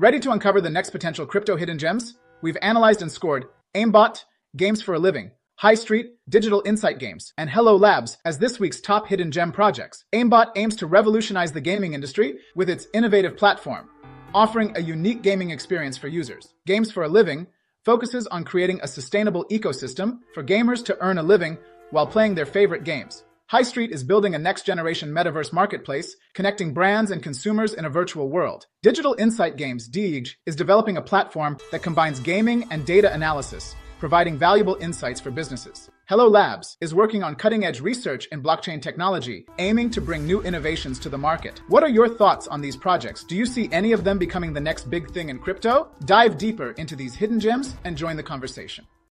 Ready to uncover the next potential crypto hidden gems? We've analyzed and scored Aimbot, Games for a Living, Highstreet, Digital Insight Games, and Hello Labs as this week's top hidden gem projects. Aimbot aims to revolutionize the gaming industry with its innovative platform, offering a unique gaming experience for users. Games for a Living focuses on creating a sustainable ecosystem for gamers to earn a living while playing their favorite games. Highstreet is building a next generation metaverse marketplace, connecting brands and consumers in a virtual world. Digital Insight Games, DIG, is developing a platform that combines gaming and data analysis, providing valuable insights for businesses. Hello Labs is working on cutting edge research in blockchain technology, aiming to bring new innovations to the market. What are your thoughts on these projects? Do you see any of them becoming the next big thing in crypto? Dive deeper into these hidden gems and join the conversation.